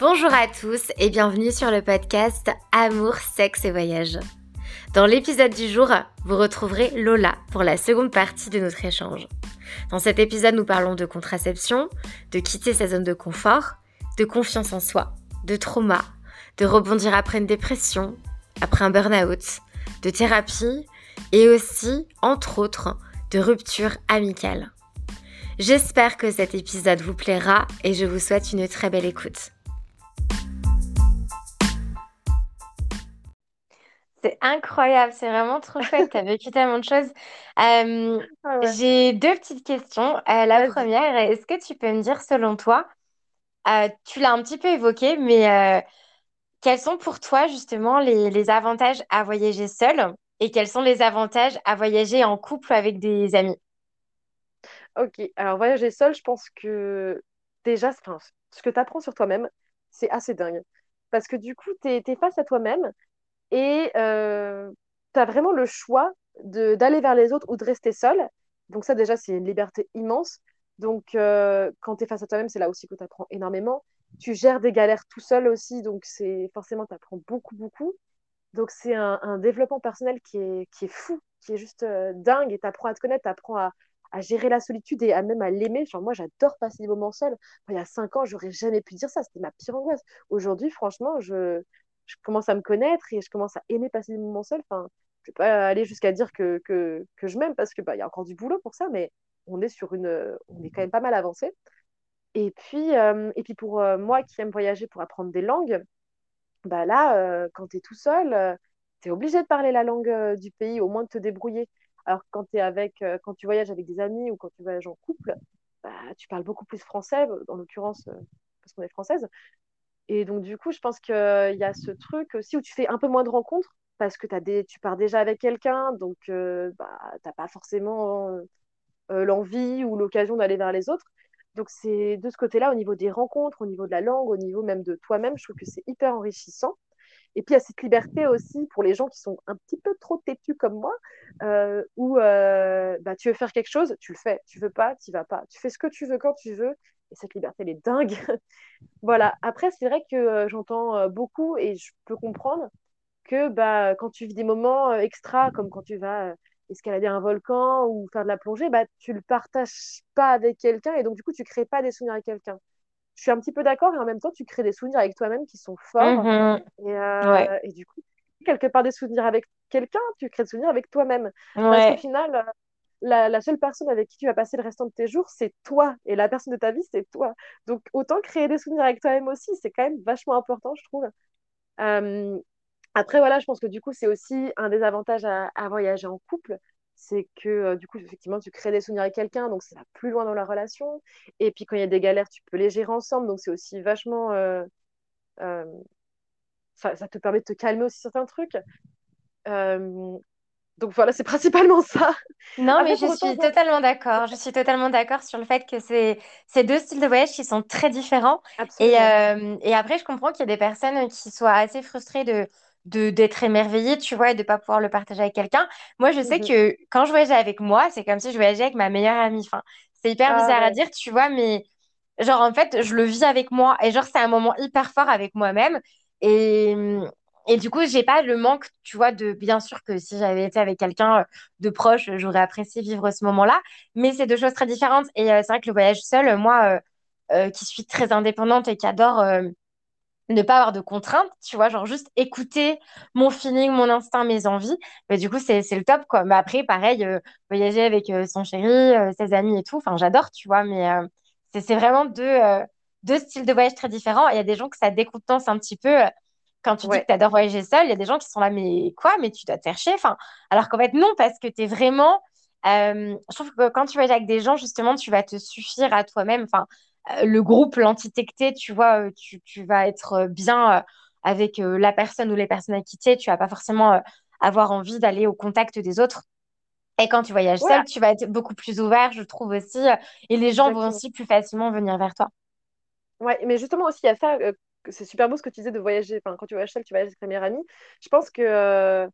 Bonjour à tous et bienvenue sur le podcast Amour, sexe et voyage. Dans l'épisode du jour, vous retrouverez Lola pour la seconde partie de notre échange. Dans cet épisode, nous parlons de contraception, de quitter sa zone de confort, de confiance en soi, de trauma, de rebondir après une dépression, après un burn-out, de thérapie et aussi, entre autres, de rupture amicale. J'espère que cet épisode vous plaira et je vous souhaite une très belle écoute. C'est incroyable, c'est vraiment trop chouette. Tu as vécu tellement de choses. Euh, Ah ouais. j'ai deux petites questions. Euh, la Vas-y. première, est-ce que tu peux me dire, selon toi, euh, tu l'as un petit peu évoqué, mais euh, quels sont pour toi justement les, les avantages à voyager seul et quels sont les avantages à voyager en couple avec des amis? Ok, alors voyager seul, je pense que déjà, ce que tu apprends sur toi-même, c'est assez dingue. Parce que du coup, tu es, face à toi-même et euh, tu as vraiment le choix d'aller vers les autres ou de rester seul. Donc ça, déjà, c'est une liberté immense. Donc euh, quand tu es face à toi-même, c'est là aussi que tu apprends énormément. Tu gères des galères tout seul aussi, donc c'est forcément, tu apprends beaucoup, beaucoup. Donc c'est un, un développement personnel qui est, qui est fou, qui est juste euh, dingue et tu apprends à te connaître, tu apprends à, à gérer la solitude et à même à l'aimer. Genre moi j'adore passer des moments seuls. Il y a cinq ans, j'aurais jamais pu dire ça, c'était ma pire angoisse. Aujourd'hui, franchement, je, je commence à me connaître et je commence à aimer passer des moments seuls. Enfin, je vais pas aller jusqu'à dire que, que, que je m'aime parce que bah, y a encore du boulot pour ça, mais on est sur une, on est quand même pas mal avancé. Et puis, euh, et puis pour euh, moi qui aime voyager pour apprendre des langues, bah là, euh, quand tu es tout seul, tu es obligé de parler la langue du pays, au moins de te débrouiller. Alors quand tu avec, quand tu voyages avec des amis ou quand tu voyages en couple, bah, tu parles beaucoup plus français, en l'occurrence, parce qu'on est française. Et donc, du coup, je pense qu'il y a ce truc aussi où tu fais un peu moins de rencontres parce que tu pars déjà avec quelqu'un, donc euh, bah, tu n'as pas forcément euh, l'envie ou l'occasion d'aller vers les autres. Donc, c'est de ce côté-là, au niveau des rencontres, au niveau de la langue, au niveau même de toi-même, je trouve que c'est hyper enrichissant. Et puis, il y a cette liberté aussi pour les gens qui sont un petit peu trop têtus comme moi, euh, où euh, bah, tu veux faire quelque chose, tu le fais. Tu veux pas, tu vas pas. Tu fais ce que tu veux quand tu veux. Et cette liberté, elle est dingue. voilà. Après, c'est vrai que euh, j'entends euh, beaucoup et je peux comprendre que bah, quand tu vis des moments euh, extra, comme quand tu vas euh, escalader un volcan ou faire de la plongée, bah, tu le partages pas avec quelqu'un et donc du coup, tu crées pas des souvenirs avec quelqu'un. Je suis un petit peu d'accord et en même temps, tu crées des souvenirs avec toi-même qui sont forts Mhm. et, Ouais, et du coup, quelque part des souvenirs avec quelqu'un, tu crées des souvenirs avec toi-même. Parce qu'au final, la, seule personne avec qui tu vas passer le restant de tes jours, c'est toi. Et la personne de ta vie, c'est toi. Donc, autant créer des souvenirs avec toi-même aussi, c'est quand même vachement important, je trouve. Euh, après, voilà, je pense que du coup, c'est aussi un des avantages à, voyager en couple. C'est que euh, du coup, effectivement, tu crées des souvenirs avec quelqu'un, donc ça va plus loin dans la relation. Et puis, quand il y a des galères, tu peux les gérer ensemble. Donc, c'est aussi vachement. euh, ça, ça te permet de te calmer aussi certains trucs. Donc, voilà, c'est principalement ça. Non, mais je autant, suis totalement d'accord. Je suis totalement d'accord sur le fait que c'est c'est deux styles de voyage qui sont très différents. Et, euh, et après, je comprends qu'il y a des personnes qui soient assez frustrées de, de, d'être émerveillées, tu vois, et de pas pouvoir le partager avec quelqu'un. Moi, je sais Mhm. que quand je voyageais avec moi, c'est comme si je voyageais avec ma meilleure amie. Enfin, c'est hyper Ah bizarre à dire, tu vois, mais genre, en fait, je le vis avec moi. Et genre, c'est un moment hyper fort avec moi-même. Et, et du coup, j'ai pas le manque, tu vois, de bien sûr que si j'avais été avec quelqu'un de proche, j'aurais apprécié vivre ce moment-là. Mais c'est deux choses très différentes. Et euh, c'est vrai que le voyage seul, moi, euh, euh, qui suis très indépendante et qui adore euh, ne pas avoir de contraintes, tu vois, genre juste écouter mon feeling, mon instinct, mes envies, mais du coup, c'est, le top, quoi. Mais après, pareil, euh, voyager avec euh, son chéri, euh, ses amis et tout, enfin, j'adore, tu vois, mais euh, c'est, vraiment deux, euh, deux styles de voyage très différents. Il y a des gens que ça découtance un petit peu. Quand tu dis que tu adores voyager seul, il y a des gens qui sont là, mais quoi? Mais tu dois te faire chier. Enfin, alors qu'en fait, non, parce que tu es vraiment. euh, je trouve que quand tu voyages avec des gens, justement, tu vas te suffire à toi-même. Enfin, euh, le groupe, l'entité que t'es, tu vois, euh, tu, tu vas être euh, bien euh, avec la personne ou les personnes avec qui t'es. Tu vas pas forcément avoir envie d'aller au contact des autres. Et quand tu voyages ouais, seul, tu vas être beaucoup plus ouvert, je trouve aussi. et les gens vont aussi plus facilement venir vers toi. Ouais, mais justement aussi, il y a ça, c'est super beau ce que tu disais de voyager. Enfin, quand tu voyages seul, tu voyages avec ta meilleure amie. Je pense que, euh,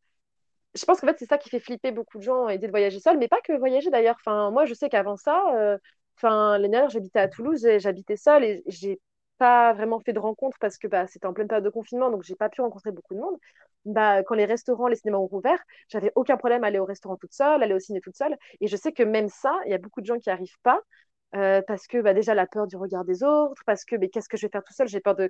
je pense fait, c'est ça qui fait flipper beaucoup de gens, l'idée de voyager seul, mais pas que voyager d'ailleurs. Enfin, moi, je sais qu'avant ça, euh, l'année dernière, j'habitais à Toulouse, et j'habitais seule et j'ai pas vraiment fait de rencontres parce que bah, c'était en pleine période de confinement, donc j'ai pas pu rencontrer beaucoup de monde. Bah, quand les restaurants, les cinémas ont rouvert, j'avais aucun problème à aller au restaurant toute seule, aller au ciné toute seule. Et je sais que même ça, il y a beaucoup de gens qui n'y arrivent pas. Euh, parce que bah, déjà la peur du regard des autres, parce que mais qu'est-ce que je vais faire tout seul, j'ai peur de,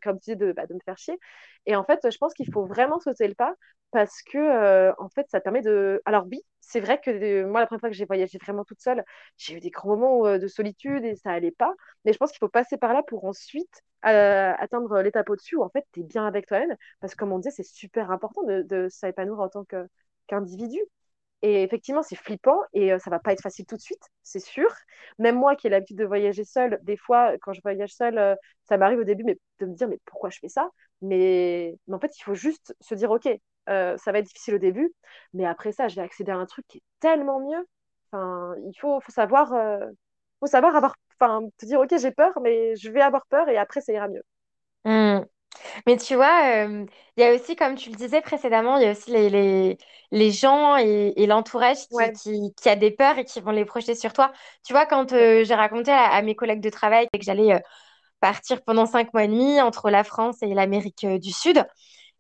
bah, de me faire chier. Et en fait, je pense qu'il faut vraiment sauter le pas parce que euh, en fait, ça permet de. Alors oui, c'est vrai que euh, moi, la première fois que j'ai voyagé vraiment toute seule, j'ai eu des grands moments de solitude et ça allait pas. Mais je pense qu'il faut passer par là pour ensuite atteindre l'étape au-dessus où en fait, tu es bien avec toi-même. Parce que comme on disait, c'est super important de s'épanouir en tant qu'individu. Et effectivement, c'est flippant et ça ça va pas être facile tout de suite, c'est sûr. Même moi qui ai l'habitude de voyager seule, des fois, quand je voyage seule, ça m'arrive au début de me dire mais pourquoi je fais ça? Mais... en fait, il faut juste se dire ok, ça va être difficile au début, mais après ça, je vais accéder à un truc qui est tellement mieux. Enfin, il faut, savoir, faut savoir avoir, enfin, te dire ok, j'ai peur, mais je vais avoir peur et après ça ira mieux. Mmh. Mais tu vois, euh, il y a aussi, comme tu le disais précédemment, il y a aussi les, les, les gens et, et l'entourage qui, Ouais, qui, qui a des peurs et qui vont les projeter sur toi. Tu vois, quand euh, j'ai raconté à, à mes collègues de travail que j'allais euh, partir pendant cinq mois et demi entre la France et l'Amérique euh, du Sud,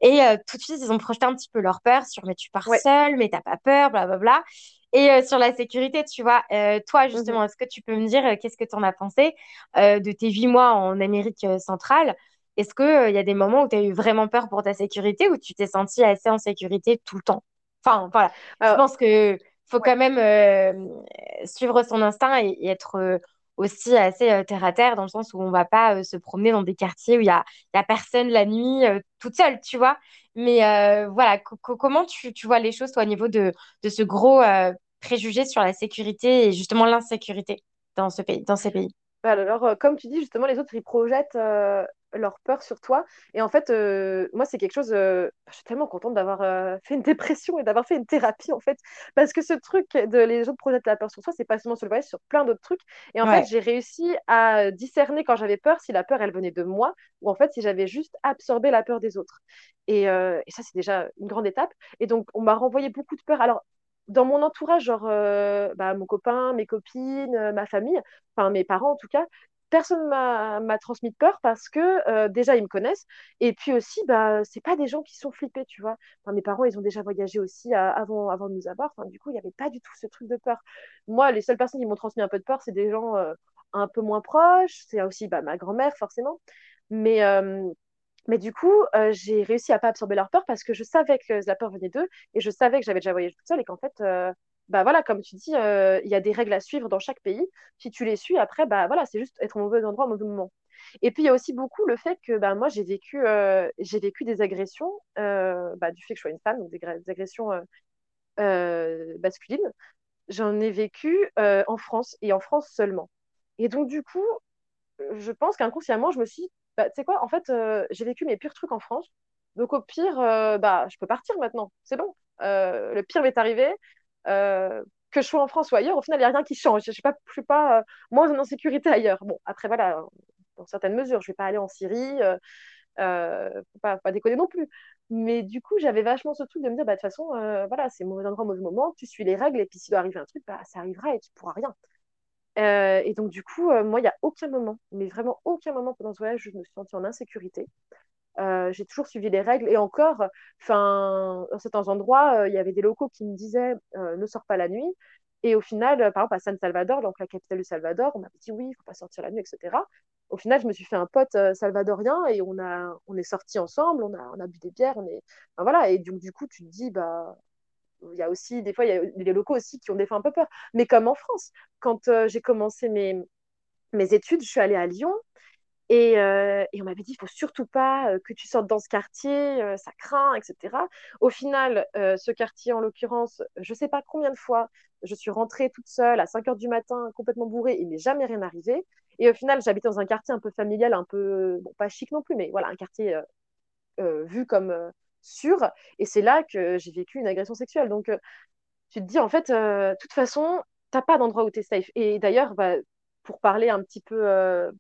et euh, tout de suite, ils ont projeté un petit peu leur peur sur mais tu pars ouais. seule, mais t'as pas peur, blablabla. Et euh, sur la sécurité, tu vois, euh, toi Mhm. justement, est-ce que tu peux me dire euh, qu'est-ce que tu en as pensé euh, de tes huit mois en Amérique euh, centrale? Est-ce que, il y a des moments où tu as eu vraiment peur pour ta sécurité ou tu t'es sentie assez en sécurité tout le temps? Enfin, voilà. Je pense que faut ouais. quand même euh, suivre son instinct et, et être euh, aussi assez euh, terre à terre dans le sens où on va pas euh, se promener dans des quartiers où il y a, il y a personne la nuit euh, toute seule, tu vois? Mais euh, voilà, co- co- comment tu, tu vois les choses, toi, au niveau de, de ce gros euh, préjugé sur la sécurité et justement l'insécurité dans ce pays, dans ces pays? Bah, Alors, euh, comme tu dis, justement, les autres, ils projettent euh, leur peur sur toi. Et en fait, euh, moi, c'est quelque chose. euh, je suis tellement contente d'avoir euh, fait une dépression et d'avoir fait une thérapie, en fait. Parce que ce truc de les autres projettent la peur sur toi, c'est pas seulement sur le voyage, sur plein d'autres trucs. Et en fait, j'ai réussi à discerner quand j'avais peur si la peur, elle venait de moi ou en fait, si j'avais juste absorbé la peur des autres. Et, et ça, c'est déjà une grande étape. Et donc, on m'a renvoyé beaucoup de peur. Alors, dans mon entourage, genre euh, bah, mon copain, mes copines, euh, ma famille, enfin mes parents en tout cas, personne m'a transmis de peur parce que euh, déjà ils me connaissent et puis aussi bah c'est pas des gens qui sont flippés, tu vois. Enfin, mes parents ils ont déjà voyagé aussi à- avant avant de nous avoir. Enfin, du coup il y avait pas du tout ce truc de peur. Moi les seules personnes qui m'ont transmis un peu de peur c'est des gens euh, un peu moins proches. C'est aussi bah, ma grand-mère forcément. Mais euh, mais du coup, euh, j'ai réussi à pas absorber leur peur parce que je savais que la peur venait d'eux et je savais que j'avais déjà voyagé toute seule et qu'en fait, euh, bah voilà, comme tu dis, euh, il y a des règles à suivre dans chaque pays. Si tu les suis, après, bah voilà, c'est juste être au mauvais endroit au mauvais moment. Et puis il y a aussi beaucoup le fait que bah, moi j'ai vécu, euh, vécu des agressions euh, bah, du fait que je sois une femme, donc des, agressions masculines. J'en ai vécu en France et en France seulement. Et donc du coup, je pense qu'inconsciemment, je me suis dit, bah, tu sais quoi, en fait, j'ai vécu mes pires trucs en France. Donc au pire, bah, je peux partir maintenant. C'est bon. Le pire m'est arrivé. Euh, que je sois en France ou ailleurs, au final, il n'y a rien qui change. Je ne suis pas, pas euh, moins en sécurité ailleurs. Bon, après, voilà, dans certaines mesures, je ne vais pas aller en Syrie. Euh, euh, pas, pas déconner non plus. Mais du coup, j'avais vachement ce truc de me dire, bah, de toute façon, euh, voilà, c'est mauvais endroit, mauvais moment, tu suis les règles, et puis s'il doit arriver un truc, bah, ça arrivera et tu pourras rien. Euh, et donc, du coup, moi, il n'y a aucun moment, mais vraiment aucun moment pendant ce voyage je me suis sentie en insécurité. Euh, j'ai toujours suivi les règles. Et encore, enfin, dans certains endroits, euh, il y avait des locaux qui me disaient euh, ne sors pas la nuit. Et au final, par exemple, à San Salvador, donc la capitale du Salvador, on m'avait dit oui, il ne faut pas sortir la nuit, etc. Au final, je me suis fait un pote salvadorien et on, a, on est sortis ensemble, on a, bu des bières. On voilà. Et donc, du coup, tu te dis, bah, il y a aussi, des fois, il y a des locaux aussi qui ont des fois un peu peur. Mais comme en France, quand j'ai commencé mes, mes études, je suis allée à Lyon et, euh, et on m'avait dit, il faut surtout pas euh, que tu sortes dans ce quartier, euh, ça craint, etc. Au final, ce quartier, en l'occurrence, je ne sais pas combien de fois, je suis rentrée toute seule à 5 heures du matin, complètement bourrée, il m'est jamais rien arrivé. Et au final, j'habite dans un quartier un peu familial, un peu, bon, pas chic non plus, mais voilà, un quartier vu comme sûr. Et c'est là que j'ai vécu une agression sexuelle. Donc, tu te dis, en fait, de toute façon, t'as pas d'endroit où tu es safe. Et d'ailleurs, bah, pour parler un petit peu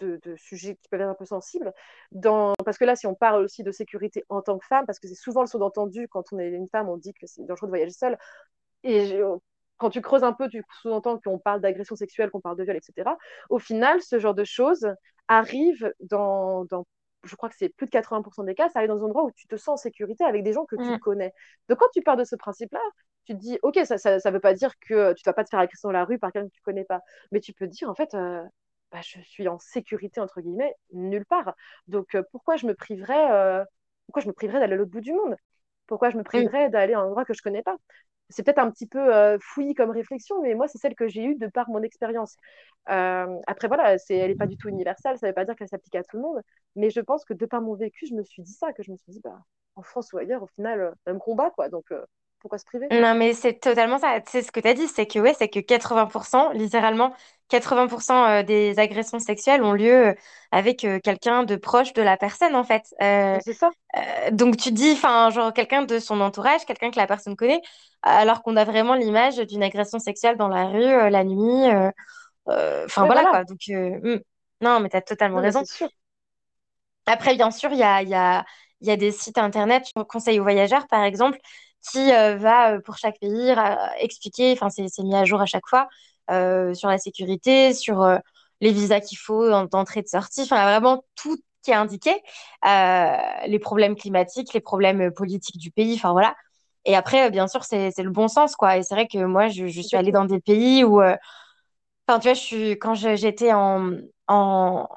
de, de, sujets qui peuvent être un peu sensibles, dans... parce que là, si on parle aussi de sécurité en tant que femme, parce que c'est souvent le saut d'entendu quand on est une femme, on dit que c'est dangereux de voyager seule. Et quand tu creuses un peu, tu sous-entends qu'on parle d'agression sexuelle, qu'on parle de viol, etc. Au final, ce genre de choses arrive dans, dans je crois que c'est plus de 80% des cas, ça arrive dans un endroit où tu te sens en sécurité avec des gens que tu Mm. connais. Donc quand tu pars de ce principe-là, tu te dis, ok, ça ne veut pas dire que tu ne vas pas te faire agresser dans la rue par quelqu'un que tu connais pas, mais tu peux te dire, en fait, euh, bah, je suis en sécurité, entre guillemets, nulle part. Donc euh, pourquoi je me priverais, euh, pourquoi je me priverais d'aller à l'autre bout du monde? Pourquoi je me priverais d'aller à un endroit que je connais pas? C'est peut-être un petit peu euh, fouillis comme réflexion, mais moi, c'est celle que j'ai eue de par mon expérience. Euh, après, voilà, c'est, elle n'est pas du tout universelle, ça ne veut pas dire qu'elle s'applique à tout le monde, mais je pense que de par mon vécu, je me suis dit ça, que je me suis dit, bah, en France ou ailleurs, au final, même combat, quoi, donc pourquoi se priver? Non, mais c'est totalement ça. C'est ce que tu as dit, c'est que ouais, c'est que 80%, littéralement, 80% euh, des agressions sexuelles ont lieu euh, avec euh, quelqu'un de proche de la personne, en fait. Euh, c'est ça, euh, donc tu dis, enfin, genre quelqu'un de son entourage, quelqu'un que la personne connaît, alors qu'on a vraiment l'image d'une agression sexuelle dans la rue, euh, la nuit. Enfin, ouais, voilà voilà, quoi. Donc, hmm. Non, mais tu as totalement non, raison. sûr. Après, bien sûr, il y a, il y a, il y a des sites internet, Conseil aux voyageurs, par exemple, qui euh, va euh, pour chaque pays expliquer, enfin, c'est mis à jour à chaque fois, euh, sur la sécurité, sur les visas qu'il faut en- d'entrée et de sortie, enfin, vraiment tout qui est indiqué, les problèmes climatiques, les problèmes politiques du pays, enfin, voilà. Et après, bien sûr, c'est le bon sens, quoi. Et c'est vrai que moi, je, je suis allée dans des pays où, enfin, tu vois, je suis, quand j'étais en, en,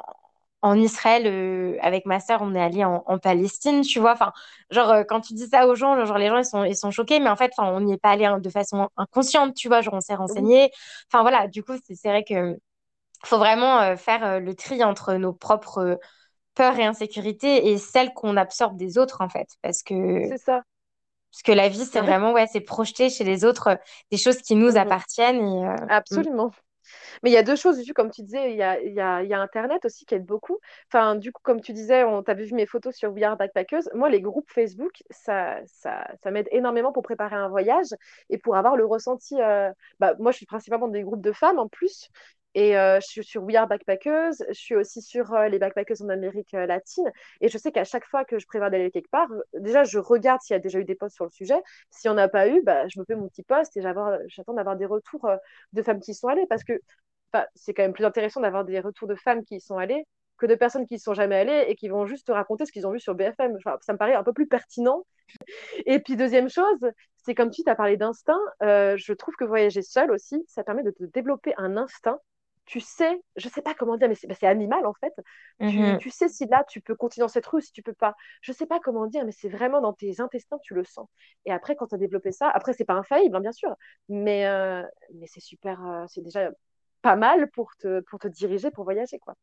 en Israël euh, avec ma sœur, on est allé en, en Palestine, tu vois. Enfin, genre euh, quand tu dis ça aux gens, genre les gens ils sont ils sont choqués, mais en fait, enfin, on n'y est pas allé hein, de façon inconsciente, tu vois. Genre on s'est renseigné. Enfin voilà, du coup c'est vrai que faut vraiment euh, faire euh, le tri entre nos propres euh, peurs et insécurités et celles qu'on absorbe des autres en fait, parce que c'est ça. parce que la vie c'est vraiment ouais, c'est projeter chez les autres euh, des choses qui nous mhm, appartiennent et euh, mm. absolument. Mais il y a deux choses, comme tu disais, il y a, Internet aussi qui aide beaucoup. Enfin, du coup, comme tu disais, on t'avait vu mes photos sur We Are Backpackers. Moi, les groupes Facebook, ça, ça, m'aide énormément pour préparer un voyage et pour avoir le ressenti. euh, Bah, moi, je suis principalement des groupes de femmes en plus. Et euh, je suis sur We Are Backpackers, je suis aussi sur euh, les Backpackers en Amérique euh, latine. Et je sais qu'à chaque fois que je prévois d'aller quelque part, déjà, je regarde s'il y a déjà eu des posts sur le sujet. S'il n'y en a pas eu, bah, je me fais mon petit post et j'attends d'avoir des retours de femmes qui y sont allées. Parce que c'est quand même plus intéressant d'avoir des retours de femmes qui y sont allées que de personnes qui y sont jamais allées et qui vont juste te raconter ce qu'ils ont vu sur BFM. Enfin, ça me paraît un peu plus pertinent. Et puis deuxième chose, c'est comme tu as parlé d'instinct, je trouve que voyager seul aussi, ça permet de te développer un instinct. Tu sais, je sais pas comment dire, mais c'est bah, animal en fait. Tu, Mhm. tu sais si là tu peux continuer dans cette rue ou si tu peux pas. Je sais pas comment dire, mais c'est vraiment dans tes intestins, tu le sens. Et après, quand tu as développé ça, après, c'est pas infaillible, hein, bien sûr, mais, euh, mais c'est super, euh, c'est déjà pas mal pour te, pour te diriger, pour voyager, quoi.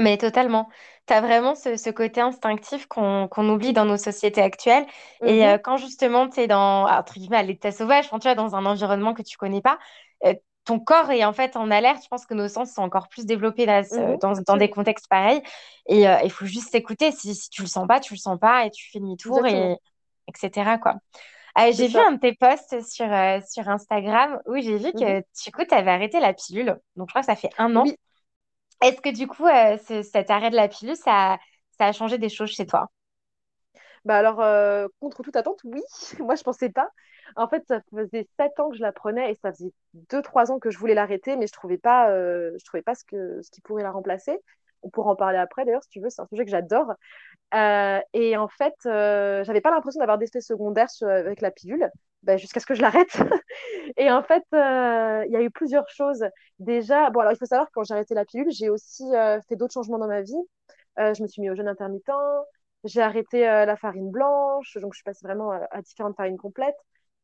Mais totalement. Tu as vraiment ce, ce côté instinctif qu'on oublie dans nos sociétés actuelles. Et Mhm, euh, quand justement tu es dans, entre guillemets, à l'état sauvage, quand tu es dans un environnement que tu connais pas, euh, ton corps est en fait en alerte. Je pense que nos sens sont encore plus développés là, mhm, dans, dans des contextes pareils. Et euh, il faut juste s'écouter. Si, si tu le sens pas, tu le sens pas et tu fais demi-tour et etc. quoi. Euh, c'est j'ai vu un de tes posts sur, euh, sur Instagram où j'ai vu Mhm. que tu avais arrêté la pilule. Donc je crois que ça fait un an. Oui, Est-ce que du coup, euh, ce- cet arrêt de la pilule, ça, ça a changé des choses chez toi? Bah alors, euh, contre toute attente, oui. Moi, je pensais pas. En fait, ça faisait sept ans que je la prenais et ça faisait deux, trois ans que je voulais l'arrêter, mais je trouvais pas, euh, je trouvais pas ce qui pourrait la remplacer. On pourra en parler après, d'ailleurs, si tu veux. C'est un sujet que j'adore. Euh, et en fait, euh, j'avais pas l'impression d'avoir d'effets secondaires sur- avec la pilule, bah, jusqu'à ce que je l'arrête. Et en fait, euh, il y a eu plusieurs choses. Déjà, bon, alors il faut savoir que quand j'ai arrêté la pilule, j'ai aussi fait d'autres changements dans ma vie. Je me suis mis au jeûne intermittent. J'ai arrêté la farine blanche, donc je suis passée vraiment à, à différentes farines complètes.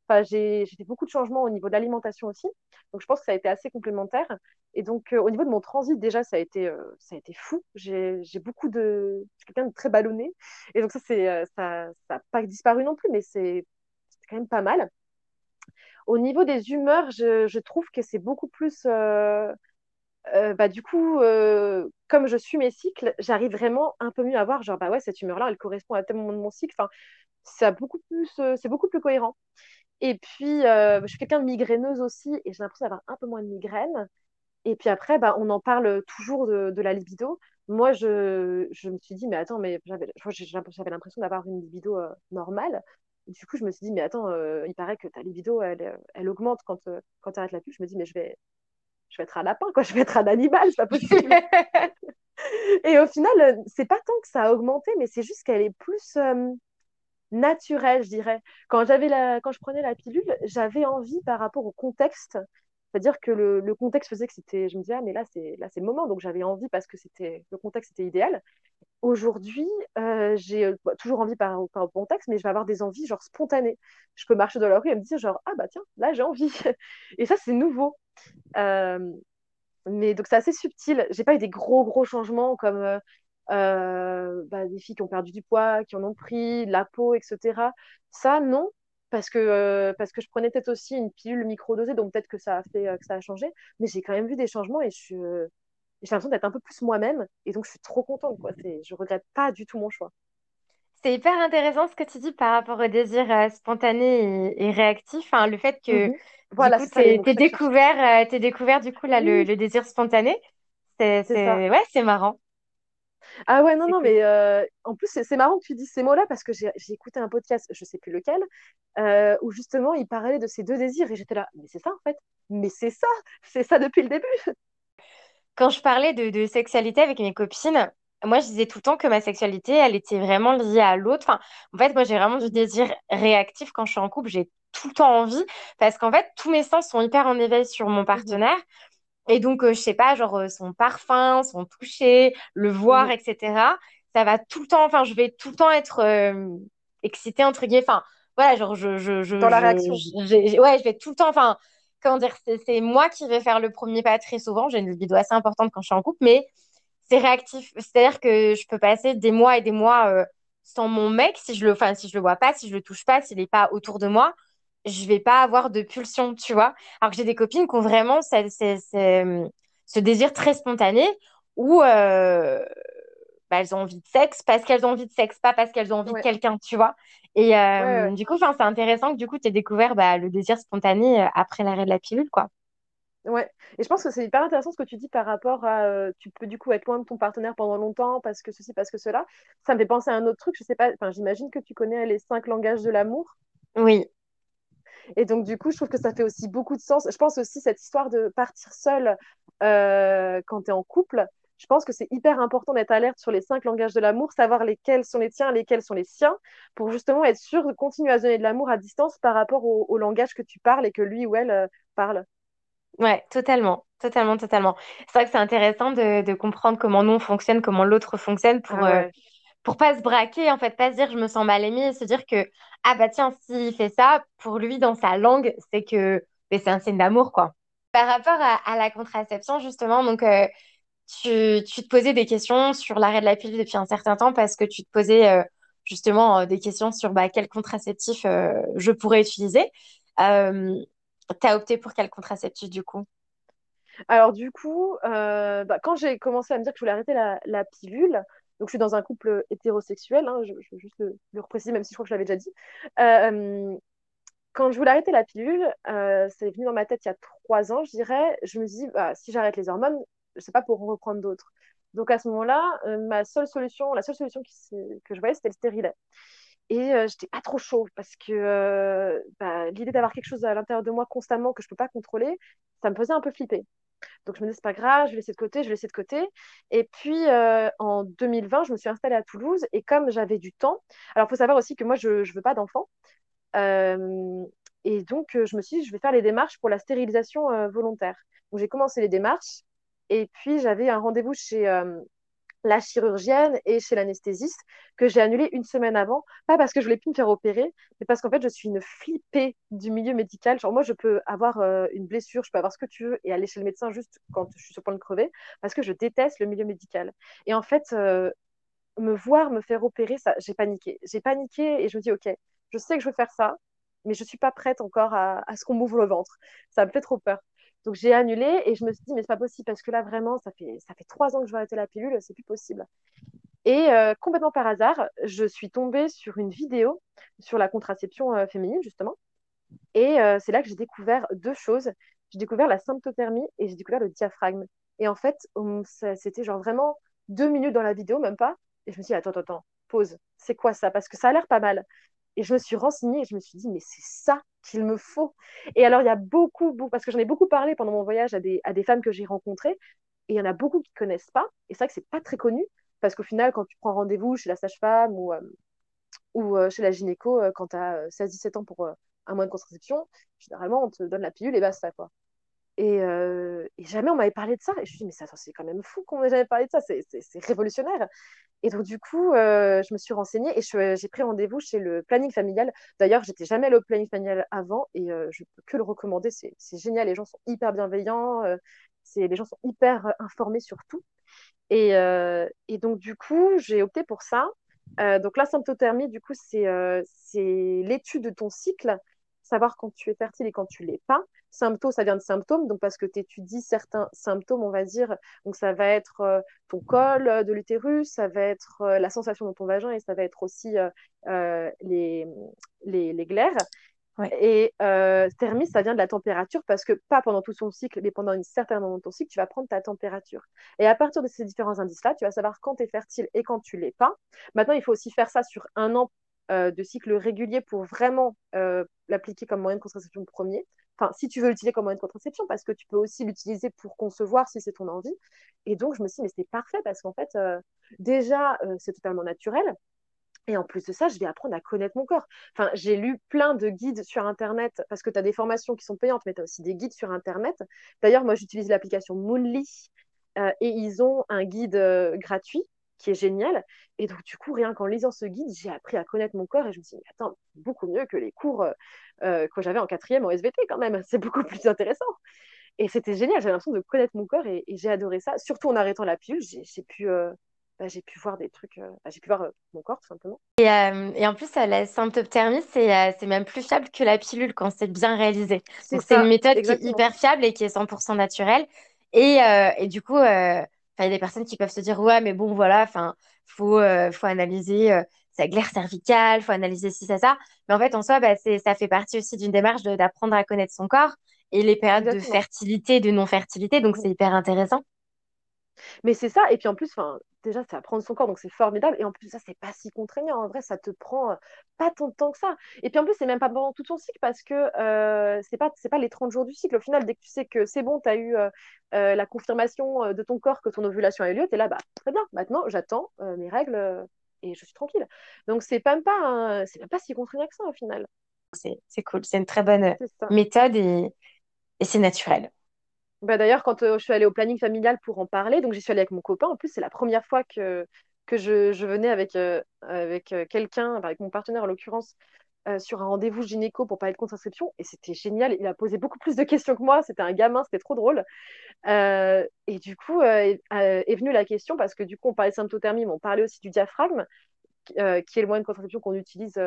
Enfin, j'ai fait beaucoup de changements au niveau de l'alimentation aussi. Donc je pense que ça a été assez complémentaire. Et donc euh, au niveau de mon transit, déjà, ça a été, euh, ça a été fou. J'ai beaucoup de... Je suis quelqu'un de très ballonné. Et donc ça, euh, ça n'a pas disparu non plus, mais c'est quand même pas mal. Au niveau des humeurs, je, je trouve que c'est beaucoup plus... euh, bah, du coup, comme je suis mes cycles, j'arrive vraiment un peu mieux à voir, genre, bah ouais, cette humeur-là, elle correspond à tel moment de mon cycle. Enfin, ça beaucoup plus, c'est beaucoup plus cohérent. Et puis, euh, je suis quelqu'un de migraineuse aussi, et j'ai l'impression d'avoir un peu moins de migraines. Et puis après, bah, on en parle toujours de, de la libido. Moi, je, je me suis dit, mais attends, mais j'avais l'impression d'avoir une libido euh, normale. du coup, je me suis dit, mais attends, euh, il paraît que ta libido, elle, elle augmente quand, euh, quand tu arrêtes la pilule. Je me dis, mais je vais, je vais être un lapin, quoi. Je vais être un animal, c'est pas possible. Et au final, c'est pas tant que ça a augmenté, mais c'est juste qu'elle est plus naturelle, je dirais. Quand, j'avais la... quand je prenais la pilule, j'avais envie par rapport au contexte. C'est-à-dire que le, le, contexte faisait que c'était. Je me disais, ah, mais là, c'est là, c'est le moment. Donc, j'avais envie parce que c'était le contexte était idéal. Aujourd'hui, euh, j'ai euh, bah, toujours envie par, par le contexte, mais je vais avoir des envies genre spontanées. Je peux marcher dans la rue et me dire, genre, ah, bah tiens, là, j'ai envie. Et ça, c'est nouveau. Euh, mais donc, c'est assez subtil. J'ai pas eu des gros, gros changements comme bah, des filles qui ont perdu du poids, qui en ont pris, la peau, etc. Ça, non, parce que, euh, parce que je prenais peut-être aussi une pilule microdosée, donc peut-être que ça a fait que ça a changé. Mais j'ai quand même vu des changements et j'ai l'impression d'être un peu plus moi-même. Et donc, je suis trop contente. Quoi. Je regrette pas du tout mon choix. C'est hyper intéressant ce que tu dis par rapport au désir euh, spontané et, et réactif. Enfin, le fait que Mhm. Voilà, je cherchais. découvert, euh, t'aies découvert du coup là le, le désir spontané. C'est. Ouais, c'est marrant. Ah ouais, non, non, mais euh, en plus, c'est marrant que tu dises ces mots-là parce que j'ai écouté un podcast, je sais plus lequel, euh, où justement il parlait de ces deux désirs et j'étais là, mais c'est ça en fait, mais c'est ça, c'est ça depuis le début. Quand je parlais de, de sexualité avec mes copines, moi je disais tout le temps que ma sexualité, elle était vraiment liée à l'autre. Enfin, en fait, moi j'ai vraiment du désir réactif quand je suis en couple. J'ai tout le temps envie parce qu'en fait, tous mes sens sont hyper en éveil sur mon mhm, partenaire. Et donc, euh, je sais pas, genre euh, son parfum, son toucher, le voir, mhm. etc. Ça va tout le temps, enfin, je vais tout le temps être euh, excitée, entre guillemets. Enfin, voilà, genre, je, je, je, Dans la je, réaction. je- ouais, je vais tout le temps, enfin, comment dire, c'est moi qui vais faire le premier pas très souvent. J'ai une libido assez importante quand je suis en couple, mais c'est réactif. C'est-à-dire que je peux passer des mois et des mois euh, sans mon mec, si je le, enfin, si je le vois pas, si je le touche pas, s'il est pas autour de moi, je vais pas avoir de pulsion, tu vois. Alors que j'ai des copines qui ont vraiment ce, désir très spontané où euh, bah, elles ont envie de sexe parce qu'elles ont envie de sexe, pas parce qu'elles ont envie de quelqu'un, tu vois. Et euh, ouais. du coup, c'est intéressant que du coup, tu aies découvert bah, le désir spontané euh, après l'arrêt de la pilule, quoi. Ouais. Et je pense que c'est hyper intéressant ce que tu dis par rapport à euh, tu peux du coup être loin de ton partenaire pendant longtemps parce que ceci, parce que cela. Ça me fait penser à un autre truc, je sais pas, enfin j'imagine que tu connais les cinq langages de l'amour. Oui, Et donc, du coup, je trouve que ça fait aussi beaucoup de sens. Je pense aussi cette histoire de partir seul euh, quand tu es en couple. Je pense que c'est hyper important d'être alerte sur les cinq langages de l'amour, savoir lesquels sont les tiens, lesquels sont les siens, pour justement être sûr de continuer à donner de l'amour à distance par rapport au, au langage que tu parles et que lui ou elle euh, parle. ouais, totalement, totalement, totalement. C'est vrai que c'est intéressant de, de comprendre comment nous on fonctionne, comment l'autre fonctionne pour, Ah euh, pour pas se braquer, en fait, pas se dire je me sens mal aimée se dire que, ah bah tiens, s'il fait ça, pour lui, dans sa langue, c'est que c'est un signe d'amour, quoi. Par rapport à, la contraception, justement, donc euh, tu, tu te posais des questions sur l'arrêt de la pilule depuis un certain temps parce que tu te posais euh, justement euh, des questions sur bah, quel contraceptif je pourrais utiliser. Euh, t'as opté pour quel contraceptif du coup? Alors du coup, bah, quand j'ai commencé à me dire que je voulais arrêter la pilule, donc je suis dans un couple hétérosexuel, hein, je, veux juste le, le repréciser, même si je crois que je l'avais déjà dit. Euh, quand je voulais arrêter la pilule, euh, c'est venu dans ma tête il y a trois ans, je dirais. Je me dis, bah, si j'arrête les hormones, je sais pas pour en reprendre d'autres. Donc à ce moment-là, euh, ma seule solution, la seule solution que je voyais, c'était le stérilet. Et euh, j'étais pas trop chaud parce que euh, bah, l'idée d'avoir quelque chose à l'intérieur de moi constamment que je peux pas contrôler, ça me faisait un peu flipper. Donc je me dis, c'est pas grave, je vais laisser de côté, je vais laisser de côté. Et puis euh, en 2020, je me suis installée à Toulouse et comme j'avais du temps, alors il faut savoir aussi que moi, je ne veux pas d'enfant. Euh, et donc, euh, je me suis dit, je vais faire les démarches pour la stérilisation volontaire. Donc, j'ai commencé les démarches. Et puis, j'avais un rendez-vous chez la chirurgienne et chez l'anesthésiste que j'ai annulé une semaine avant. Pas parce que je voulais plus me faire opérer, mais parce qu'en fait, je suis une flippée du milieu médical. Genre, moi, je peux avoir euh, une blessure, je peux avoir ce que tu veux et aller chez le médecin juste quand je suis sur le point de crever parce que je déteste le milieu médical. Et en fait, euh, me voir me faire opérer, ça, j'ai paniqué. J'ai paniqué et je me dis, OK, je sais que je veux faire ça, mais je suis pas prête encore à ce qu'on m'ouvre le ventre. Ça me fait trop peur. Donc j'ai annulé et je me suis dit, mais c'est pas possible parce que là, vraiment, ça fait, trois ans que je vais arrêter la pilule, c'est plus possible. Et euh, complètement par hasard, je suis tombée sur une vidéo sur la contraception euh, féminine, justement. Et euh, c'est là que j'ai découvert deux choses. J'ai découvert la symptothermie et j'ai découvert le diaphragme. Et en fait, c'était genre vraiment deux minutes dans la vidéo, même pas. Et je me suis dit, attends, attends, attends, pause. C'est quoi ça? Parce que ça a l'air pas mal. Et je me suis renseignée et je me suis dit, mais c'est ça qu'il me faut. Et alors, il y a beaucoup, parce que j'en ai beaucoup parlé pendant mon voyage à des, femmes que j'ai rencontrées, et il y en a beaucoup qui ne connaissent pas. Et c'est vrai que c'est pas très connu, parce qu'au final, quand tu prends rendez-vous chez la sage-femme ou, euh, euh, chez la gynéco, euh, quand tu as 16-17 ans pour un mois de contraception, généralement, on te donne la pilule et basta, quoi. Et, et jamais on m'avait parlé de ça. Et je me suis dit, mais c'est quand même fou qu'on m'ait jamais parlé de ça, c'est révolutionnaire. Et donc, du coup, je me suis renseignée et j'ai pris rendez-vous chez le planning familial. D'ailleurs, j'étais jamais allée au planning familial avant et je peux que le recommander. C'est génial, les gens sont hyper bienveillants, les gens sont hyper informés sur tout. Et, et donc, du coup, j'ai opté pour ça. donc, la symptothermie, du coup, c'est l'étude de ton cycle, savoir quand tu es fertile et quand tu l'es pas. Symptômes, ça vient de symptômes, donc parce que tu étudies certains symptômes, on va dire. Donc ça va être euh, ton col euh, de l'utérus, ça va être euh, la sensation dans ton vagin et ça va être aussi les, les, les, glaires. Et thermie, ça vient de la température parce que pas pendant tout son cycle, mais pendant une certaine moment de ton cycle, tu vas prendre ta température. Et à partir de ces différents indices-là, tu vas savoir quand tu es fertile et quand tu l'es pas. Maintenant, il faut aussi faire ça sur un an de cycle régulier pour vraiment l'appliquer comme moyen de contraception premier si tu veux l'utiliser comme moyen de contraception, parce que tu peux aussi l'utiliser pour concevoir si c'est ton envie. Et donc, je me suis dit, mais c'est parfait parce qu'en fait, euh, déjà, euh, c'est totalement naturel. Et en plus de ça, je vais apprendre à connaître mon corps. Enfin, j'ai lu plein de guides sur Internet parce que tu as des formations qui sont payantes, mais tu as aussi des guides sur Internet. D'ailleurs, moi, j'utilise l'application Moonly euh, et ils ont un guide gratuit qui est génial. Et donc, du coup, rien qu'en lisant ce guide, j'ai appris à connaître mon corps et je me suis dit, attends, beaucoup mieux que les cours euh, euh, que j'avais en quatrième en SVT quand même. C'est beaucoup plus intéressant. Et c'était génial, j'avais l'impression de connaître mon corps et, j'ai adoré ça. Surtout en arrêtant la pilule, j'ai pu, euh, bah, j'ai pu voir des trucs, bah, j'ai pu voir mon corps tout simplement. Et, et en plus, la symptothermie, c'est même plus fiable que la pilule quand c'est bien réalisé. Donc, c'est une méthode qui est hyper fiable et qui est 100% naturelle. Et, et du coup, il y a des personnes qui peuvent se dire, ouais, mais bon, voilà, enfin, faut, euh, faut analyser euh, sa glaire cervicale, faut analyser ci, ça, ça. Mais en fait, en soi, bah, ça fait partie aussi d'une démarche d'apprendre à connaître son corps et les périodes de fertilité, de non-fertilité. Donc, c'est hyper intéressant. Mais c'est ça, et puis en plus, déjà, c'est apprendre son corps, donc c'est formidable, et en plus, ça, c'est pas si contraignant, en vrai, ça te prend euh, pas tant de temps que ça. Et puis en plus, c'est même pas pendant tout ton cycle, parce que euh, c'est pas, pas les 30 jours du cycle. Au final, dès que tu sais que c'est bon, tu as eu euh, la confirmation de ton corps que ton ovulation a eu lieu, tu es là, bah, très bien, maintenant, j'attends mes règles et je suis tranquille. Donc, c'est même pas, c'est même pas si contraignant que ça, au final. C'est cool, c'est une très bonne méthode et, et c'est naturel. Bah, d'ailleurs, quand euh, je suis allée au planning familial pour en parler, donc j'y suis allée avec mon copain. En plus, c'est la première fois que, que je, venais avec, euh, avec euh, quelqu'un, avec mon partenaire en l'occurrence, sur un rendez-vous gynéco pour parler de contraception. Et c'était génial. Il a posé beaucoup plus de questions que moi. C'était un gamin, c'était trop drôle. et du coup, est, venue la question, parce que du coup, on parlait de symptothermie, mais on parlait aussi du diaphragme, qui est le moyen de contraception qu'on utilise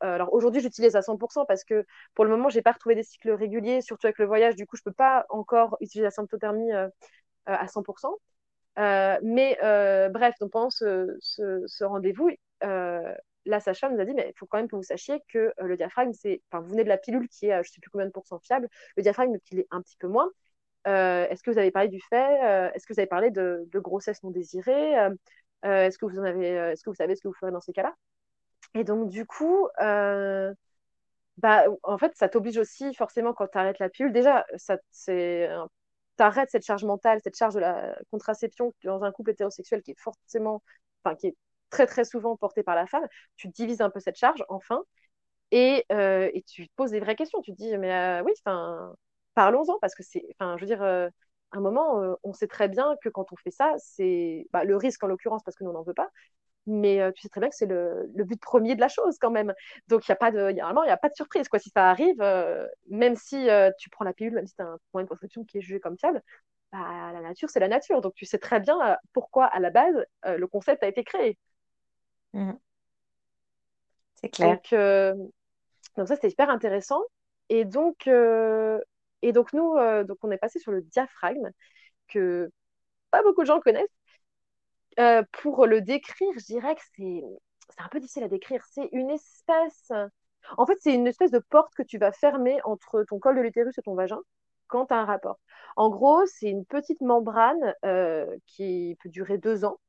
alors aujourd'hui, j'utilise à 100% parce que pour le moment, j'ai pas retrouvé des cycles réguliers, surtout avec le voyage. Du coup, je peux pas encore utiliser la symptothermie euh, euh, à 100%. mais bref, donc pendant ce, rendez-vous, la Sacha nous a dit, mais il faut quand même que vous sachiez que le diaphragme, c'est, enfin, vous venez de la pilule qui est, je sais plus combien de pourcents fiable, le diaphragme qui est un petit peu moins. est-ce que vous avez parlé du fait Est-ce que vous avez parlé de, de grossesse non désirée Est-ce que vous en avez Est-ce que vous savez ce que vous ferez dans ces cas-là? Et donc, du coup, euh, bah, en fait, ça t'oblige aussi, forcément, quand tu arrêtes la pilule, déjà, ça, c'est, t'arrêtes cette charge mentale, cette charge de la contraception dans un couple hétérosexuel qui est forcément, enfin, qui est très, très souvent porté par la femme. Tu divises un peu cette charge, enfin, et, euh, et tu te poses des vraies questions. Tu te dis, mais euh, oui, parlons-en, parce que c'est, enfin, je veux dire, à un moment, on sait très bien que quand on fait ça, c'est bah, le risque en l'occurrence, parce que nous, on n'en veut pas, mais euh, tu sais très bien que c'est le, le, but premier de la chose quand même. Donc, il n'y a pas de, n'y a pas de surprise. Quoi. Si ça arrive, euh, même si euh, tu prends la pilule, même si tu as un point de prescription qui est jugé comme fiable, bah, la nature, c'est la nature. Donc, tu sais très bien pourquoi, à la base, le concept a été créé. Mmh. C'est clair. Donc, donc ça, c'était hyper intéressant. Et donc, et donc nous, donc on est passé sur le diaphragme, que pas beaucoup de gens connaissent. Euh, pour le décrire, je dirais que c'est un peu difficile à décrire. C'est une espèce. En fait, c'est une espèce de porte que tu vas fermer entre ton col de l'utérus et ton vagin quand tu as un rapport. En gros, c'est une petite membrane euh, qui peut durer deux ans.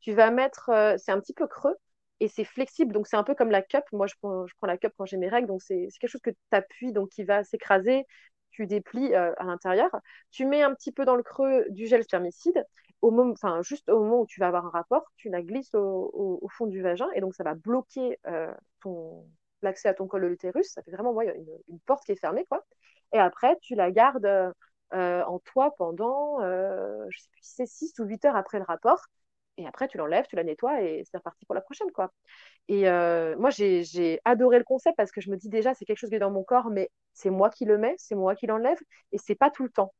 Tu vas mettre, euh, c'est un petit peu creux, et c'est flexible. Donc, c'est un peu comme la cup. Moi, je prends, je prends la cup quand j'ai mes règles. Donc, c'est quelque chose que tu appuies, donc qui va s'écraser. Tu déplies à l'intérieur. Tu mets un petit peu dans le creux du gel spermicide. Au juste au moment où tu vas avoir un rapport, tu la glisses au, fond du vagin. Et donc, ça va bloquer euh, l'accès à ton col de l'utérus. Ça fait vraiment une, porte qui est fermée. quoi. Et après, tu la gardes euh, en toi pendant, je sais plus si c'est 6 ou 8 heures après le rapport. Et après, tu l'enlèves, tu la nettoies et c'est reparti pour la prochaine, quoi. Et euh, moi, j'ai adoré le concept parce que je me dis déjà, c'est quelque chose qui est dans mon corps, mais c'est moi qui le mets, c'est moi qui l'enlève et c'est pas tout le temps.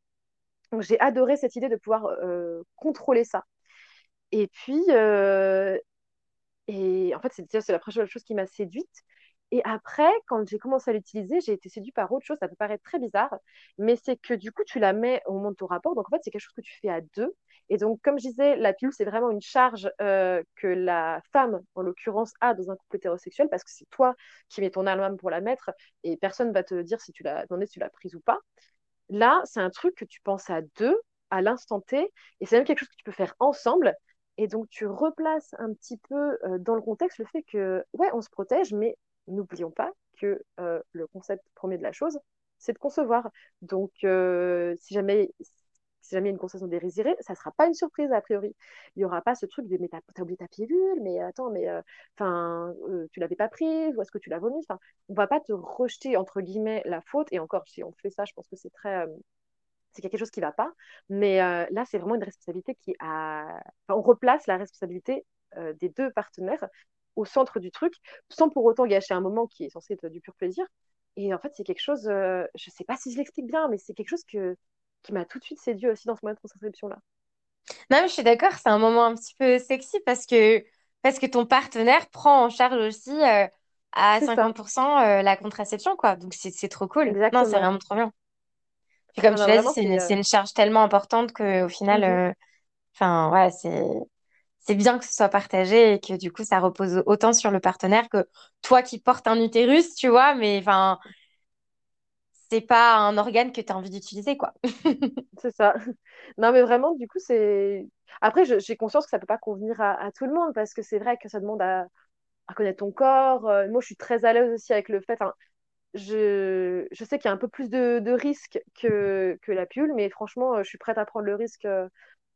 Donc, j'ai adoré cette idée de pouvoir euh, contrôler ça. Et puis, euh, et en fait, c'est la première chose qui m'a séduite. Et après, quand j'ai commencé à l'utiliser, j'ai été séduite par autre chose. Ça peut paraître très bizarre, mais c'est que du coup, tu la mets au moment de ton rapport. Donc, en fait, c'est quelque chose que tu fais à deux. Et donc, comme je disais, la pilule, c'est vraiment une charge euh, que la femme, en l'occurrence, a dans un couple hétérosexuel parce que c'est toi qui mets ton arme pour la mettre et personne va te dire si tu l'as si tu l'as prise ou pas. Là, c'est un truc que tu penses à deux, à l'instant T, et c'est même quelque chose que tu peux faire ensemble. Et donc, tu replaces un petit peu euh, dans le contexte le fait que, ouais, on se protège, mais n'oublions pas que euh, le concept premier de la chose, c'est de concevoir. Donc, si jamais si jamais il y a une conversation désirée, ça ne sera pas une surprise a priori. Il n'y aura pas ce truc de mais t'as as oublié ta pilule, mais attends, mais euh, enfin, euh, tu l'avais pas prise, ou est-ce que tu l'as vomi enfin, On va pas te rejeter entre guillemets la faute, et encore, si on fait ça, je pense que c'est très. Euh, c'est quelque chose qui ne va pas. Mais là, c'est vraiment une responsabilité qui a. On replace la responsabilité des deux partenaires au centre du truc, sans pour autant gâcher un moment qui est censé être du pur plaisir. Et en fait, c'est quelque chose, je ne sais pas si je l'explique bien, mais c'est quelque chose que, qui m'a tout de suite séduit aussi dans ce moyen de contraception-là. Non, mais je suis d'accord, c'est un moment un petit peu sexy parce que, parce que ton partenaire prend en charge aussi euh, à 50% euh, la contraception, quoi. Donc, c'est trop cool. Non, c'est vraiment trop bien. Puis, comme tu l'as dit, c'est une, euh, une, charge tellement importante qu'au final, mm-hmm. enfin, ouais, c'est. C'est bien que ce soit partagé et que du coup, ça repose autant sur le partenaire que toi qui portes un utérus, tu vois. Mais enfin, c'est pas un organe que tu as envie d'utiliser, quoi. c'est ça. Non, mais vraiment, du coup, c'est. Après, j'ai conscience que ça peut pas convenir à, tout le monde parce que c'est vrai que ça demande à, connaître ton corps. Euh, moi, je suis très à l'aise aussi avec le fait. Je, je, sais qu'il y a un peu plus de, de risques que, la pilule, mais franchement, euh, je suis prête à prendre le risque euh,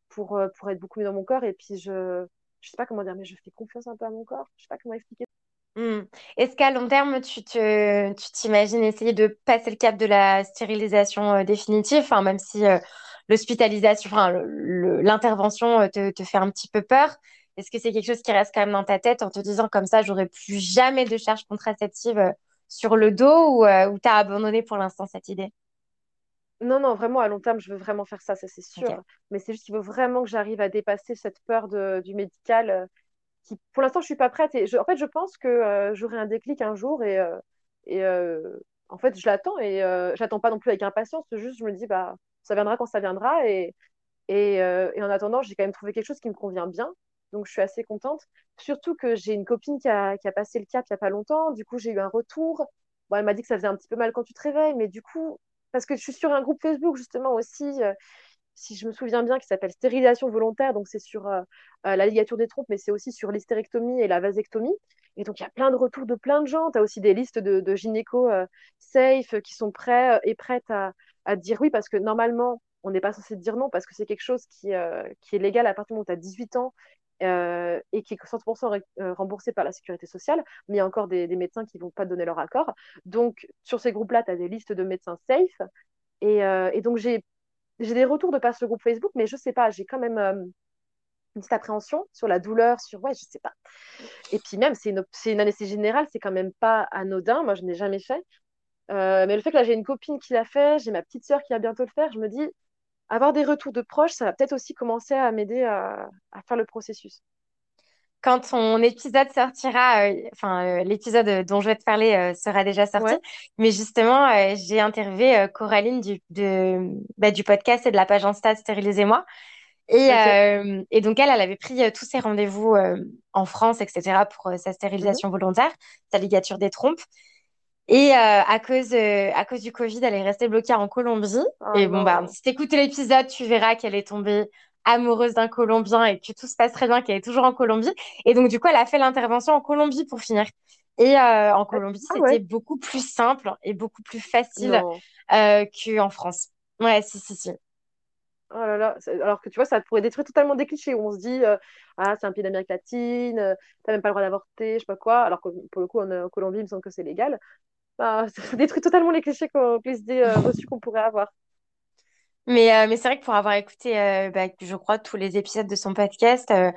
pour, pour être beaucoup mieux dans mon corps. Et puis, je, je sais pas comment dire, mais je fais confiance un peu à mon corps. Je sais pas comment expliquer. Hmm. Est-ce qu'à long terme, tu te, tu t'imagines essayer de passer le cap de la stérilisation euh, définitive, même si euh, l'hospitalisation, enfin, l'intervention euh, te, te, fait un petit peu peur Est-ce que c'est quelque chose qui reste quand même dans ta tête en te disant comme ça, j'aurai plus jamais de charge contraceptive sur le dos ou, ou t'as abandonné pour l'instant cette idée? Non, non, vraiment, à long terme, je veux vraiment faire ça, ça c'est sûr. Mais c'est juste qu'il faut vraiment que j'arrive à dépasser cette peur de, du médical pour l'instant, je suis pas prête. En fait, je pense que euh, j'aurai un déclic un jour et, euh, euh, en fait, je l'attends et j'attends pas non plus avec impatience. Juste, je me dis, bah, ça viendra quand ça viendra. Et, en attendant, j'ai quand même trouvé quelque chose qui me convient bien. Donc, je suis assez contente. Surtout que j'ai une copine qui a, passé le cap il y a pas longtemps. Du coup, j'ai eu un retour. Bon, elle m'a dit que ça faisait un petit peu mal quand tu te réveilles, mais du coup, parce que je suis sur un groupe Facebook justement aussi si je me souviens bien, qui s'appelle stérilisation volontaire. Donc, c'est sur euh, euh, la ligature des trompes, mais c'est aussi sur l'hystérectomie et la vasectomie. Et donc, il y a plein de retours de plein de gens. Tu as aussi des listes de, de gynéco euh, safe qui sont prêts et prêtes à, dire oui, parce que normalement, on n'est pas censé dire non, parce que c'est quelque chose qui, qui est légal à partir du moment où tu as 18 ans et qui est 100% remboursé par la sécurité sociale, mais il y a encore des, médecins qui ne vont pas donner leur accord. Donc, sur ces groupes-là, tu as des listes de médecins safe. Et donc, j'ai j'ai des retours de par ce groupe Facebook, mais je sais pas, j'ai quand même euh, une petite appréhension sur la douleur, sur ouais, je sais pas. Et puis même, c'est une, une anesthésie générale, c'est quand même pas anodin. Moi, je n'ai jamais fait. Euh, mais le fait que là, j'ai une copine qui l'a fait, j'ai ma petite sœur qui va bientôt le faire, je me dis, avoir des retours de proches, ça va peut-être aussi commencer à m'aider à, faire le processus quand ton épisode sortira, euh, enfin l'épisode dont je vais te parler sera déjà sorti, mais justement j'ai interviewé Coraline du, de, bah, du podcast et de la page Insta Stérilisez-moi. Et, et, donc elle, elle avait pris tous ses rendez-vous en France, etc. pour sa stérilisation mhm. volontaire, sa ligature des trompes. Et à cause à cause du Covid, elle est restée bloquée en Colombie. Oh et bon bah si t'écoutes l'épisode, tu verras qu'elle est tombée amoureuse d'un Colombien et que tout se passe très bien, qu'elle est toujours en Colombie. Et donc, du coup, elle a fait l'intervention en Colombie pour finir. Et euh, en Colombie, Ah c'était ouais? beaucoup plus simple et beaucoup plus facile euh, qu'en France. Ouais, si, si, si. Oh là là. Alors que tu vois, ça pourrait détruire totalement des clichés où on se dit, euh, ah, c'est un pays d'Amérique latine, euh, t'as même pas le droit d'avorter, je sais pas quoi. Alors que pour le coup, en, en Colombie, il me semble que c'est légal. Bah, ça détruit totalement les clichés, qu'on- les idées reçues qu'on pourrait avoir. Mais, euh, mais c'est vrai que pour avoir écouté, euh, bah, je crois, tous les épisodes de son podcast, euh,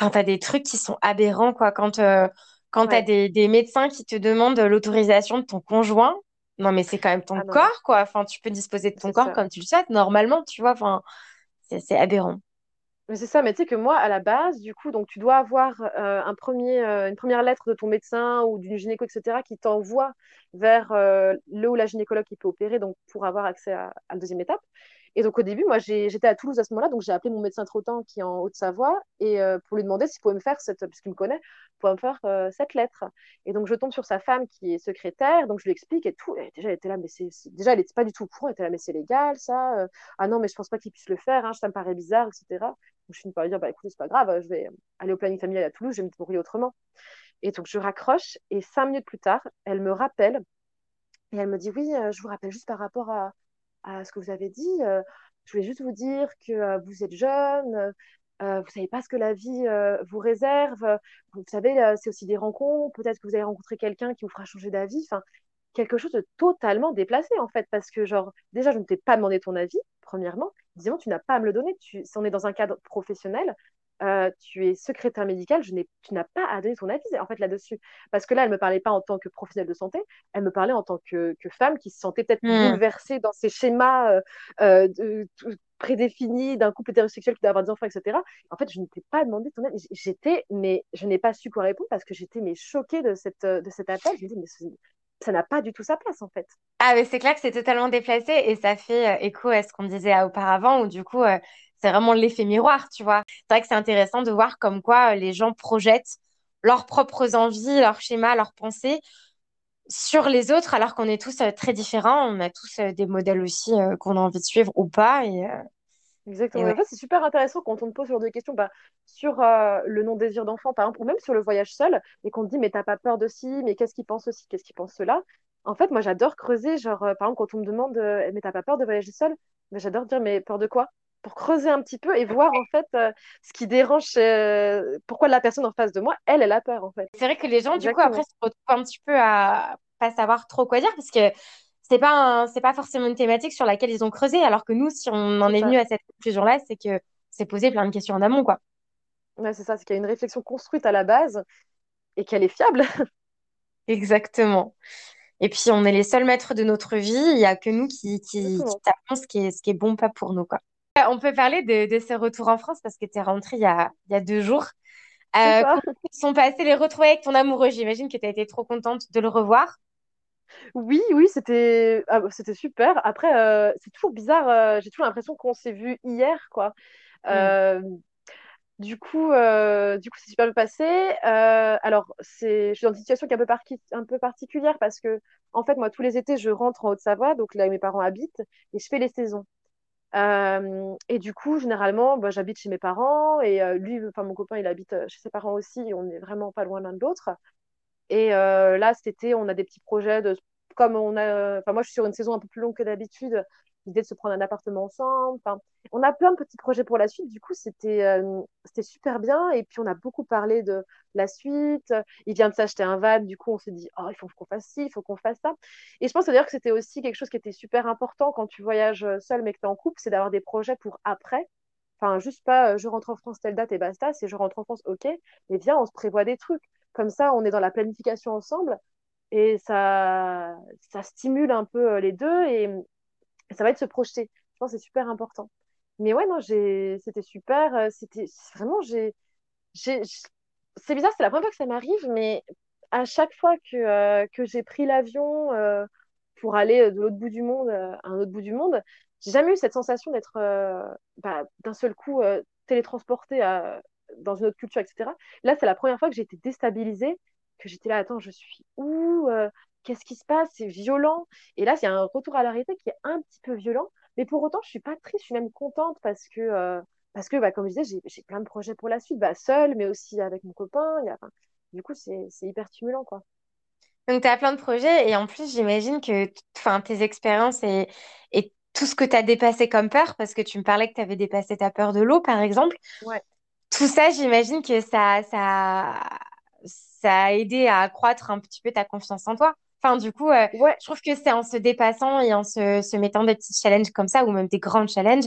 enfin, t'as des trucs qui sont aberrants, quoi. Quand, euh, quand Ouais. des, des médecins qui te demandent l'autorisation de ton conjoint, non, mais c'est quand même ton Ah corps, quoi. Enfin, tu peux disposer de ton corps ça. comme tu le souhaites, normalement, tu vois. Enfin, c'est c'est aberrant. Mais c'est ça, mais tu sais que moi, à la base, du coup, donc tu dois avoir euh, un premier, euh, une première lettre de ton médecin ou d'une gynéco, etc., qui t'envoie vers euh, le ou la gynécologue qui peut opérer, donc pour avoir accès à, à la deuxième étape. Et donc au début, moi, j'étais à Toulouse à ce moment-là, donc j'ai appelé mon médecin traitant qui est en Haute-Savoie et euh, pour lui demander s'il pouvait me faire cette, puisqu'il me connaît, pouvait me faire euh, cette lettre. Et donc je tombe sur sa femme qui est secrétaire, donc je lui explique et tout. Et déjà, elle était là, mais c'est déjà, elle n'était pas du tout au courant, elle était là, mais c'est légal ça. euh, ah non, mais je pense pas qu'il puisse le faire, hein, ça me paraît bizarre, etc. Donc je finis par lui dire, bah écoutez, c'est pas grave, je vais aller au planning familial à Toulouse, je vais me débrouiller autrement. Et donc je raccroche et cinq minutes plus tard, elle me rappelle et elle me dit, oui, je vous rappelle juste par rapport à, à ce que vous avez dit. euh, je voulais juste vous dire que euh, vous êtes jeune, euh, vous savez pas ce que la vie vous réserve. Vous savez, c'est aussi des rencontres. Peut-être que vous allez rencontrer quelqu'un qui vous fera changer d'avis. Enfin, quelque chose de totalement déplacé en fait, parce que genre déjà je ne t'ai pas demandé ton avis. Premièrement, deuxièmement, tu n'as pas à me le donner. Tu, si on est dans un cadre professionnel, euh, tu es secrétaire médical, je tu n'as pas à donner ton avis en fait là-dessus. Parce que là, elle me parlait pas en tant que professionnelle de santé, elle me parlait en tant que, que femme qui se sentait peut-être Hmm. bouleversée dans ses schémas euh, euh, de- de- prédéfinis d'un couple hétérosexuel qui doit avoir des enfants, etc. En fait, je ne t'ai pas demandé ton avis. J'étais, mais je n'ai pas su quoi répondre parce que j'étais mais choquée de cette de cet appel. Je me dis mais ce- ça n'a pas du tout sa place en fait. Ah, mais c'est clair que c'est totalement déplacé et ça fait écho à ce qu'on disait auparavant où du coup, euh, c'est vraiment l'effet miroir, tu vois. C'est vrai que c'est intéressant de voir comme quoi euh, les gens projettent leurs propres envies, leurs schémas, leurs pensées sur les autres alors qu'on est tous euh, très différents. On a tous euh, des modèles aussi euh, qu'on a envie de suivre ou pas. Et, Exactement. Ouais. en fait, c'est super intéressant quand on te pose ce genre de questions bah, sur euh, le non-désir d'enfant, par exemple, ou même sur le voyage seul, et qu'on te dit, mais t'as pas peur de ci, mais qu'est-ce qu'il pense aussi, qu'est-ce qu'il pense cela? En fait, moi, j'adore creuser, genre, euh, par exemple, quand on me demande, euh, mais t'as pas peur de voyager seul, bah, j'adore dire, mais peur de quoi? Pour creuser un petit peu et voir, en fait, euh, ce qui dérange, euh, pourquoi la personne en face de moi, elle, elle a peur, en fait. C'est vrai que les gens, du coup, après, se retrouvent un petit peu à pas savoir trop quoi dire parce que c'est pas c'est pas forcément une thématique sur laquelle ils ont creusé. Alors que nous, si on en est venu à cette conclusion-là, c'est que c'est posé plein de questions en amont, quoi. Ouais, c'est ça, c'est qu'il y a une réflexion construite à la base et qu'elle est fiable. Exactement. Et puis, on est les seuls maîtres de notre vie. Il y a que nous qui, qui, qui savons ce qui est, ce qui est bon, pas pour nous, quoi. On peut parler de, de ce retour en France parce que tu es rentrée il y a, il y a deux jours. Euh, comment sont passées les retrouvailles avec ton amoureux? J'imagine que tu as été trop contente de le revoir. Oui, oui, c'était ah, c'était super. Après, euh, c'est toujours bizarre. euh, j'ai toujours l'impression qu'on s'est vu hier, quoi. Mm. Euh, du coup, du coup, c'est super bien passé. Alors, c'est, je suis dans une situation qui est un peu, un peu particulière parce que, en fait, moi, tous les étés, je rentre en Haute-Savoie, donc là où mes parents habitent, et je fais les saisons. Et du coup, généralement, bah, j'habite chez mes parents et lui, enfin, mon copain, il habite chez ses parents aussi. On n'est vraiment pas loin l'un de l'autre. Et là, cet été, on a des petits projets de, comme on a, enfin, moi, je suis sur une saison un peu plus longue que d'habitude, de se prendre un appartement ensemble. Enfin, on a plein de petits projets pour la suite. Du coup, c'était, euh, c'était super bien. Et puis, on a beaucoup parlé de la suite. Il vient de s'acheter un van. Du coup, on s'est dit, oh, il faut qu'on fasse ci, il faut qu'on fasse ça. Et je pense d'ailleurs que c'était aussi quelque chose qui était super important quand tu voyages seul, mais que tu es en couple, c'est d'avoir des projets pour après. Enfin, juste pas, euh, je rentre en France telle date et basta. C'est je rentre en France, ok. Mais viens, on se prévoit des trucs. Comme ça, on est dans la planification ensemble et ça, ça stimule un peu euh, les deux et ça va être se projeter. Je pense que c'est super important. Mais ouais, non, c'était super. euh, C'était vraiment, j'ai, c'est bizarre, c'est la première fois que ça m'arrive, mais à chaque fois que, euh, que j'ai pris l'avion euh, pour aller de l'autre bout du monde à un autre bout du monde, j'ai jamais eu cette sensation d'être bah, d'un seul coup télétransportée dans une autre culture, etc. Là, c'est la première fois que j'ai été déstabilisée, que j'étais là, attends, je suis où Qu'est-ce qui se passe? C'est violent. Et là, il y a un retour à la réalité qui est un petit peu violent. Mais pour autant, je suis pas triste, je suis même contente parce que euh, parce que, bah, comme je disais, j'ai plein de projets pour la suite, bah, seule, mais aussi avec mon copain. Y a, enfin, du coup, c'est hyper stimulant, quoi. Donc, tu as plein de projets et en plus, j'imagine que tes expériences et, et tout ce que tu as dépassé comme peur, parce que tu me parlais que tu avais dépassé ta peur de l'eau, par exemple, Ouais. tout ça, j'imagine que ça, ça, ça a aidé à accroître un petit peu ta confiance en toi. Enfin, du coup, euh, Ouais, je trouve que c'est en se dépassant et en se, se mettant des petits challenges comme ça, ou même des grands challenges,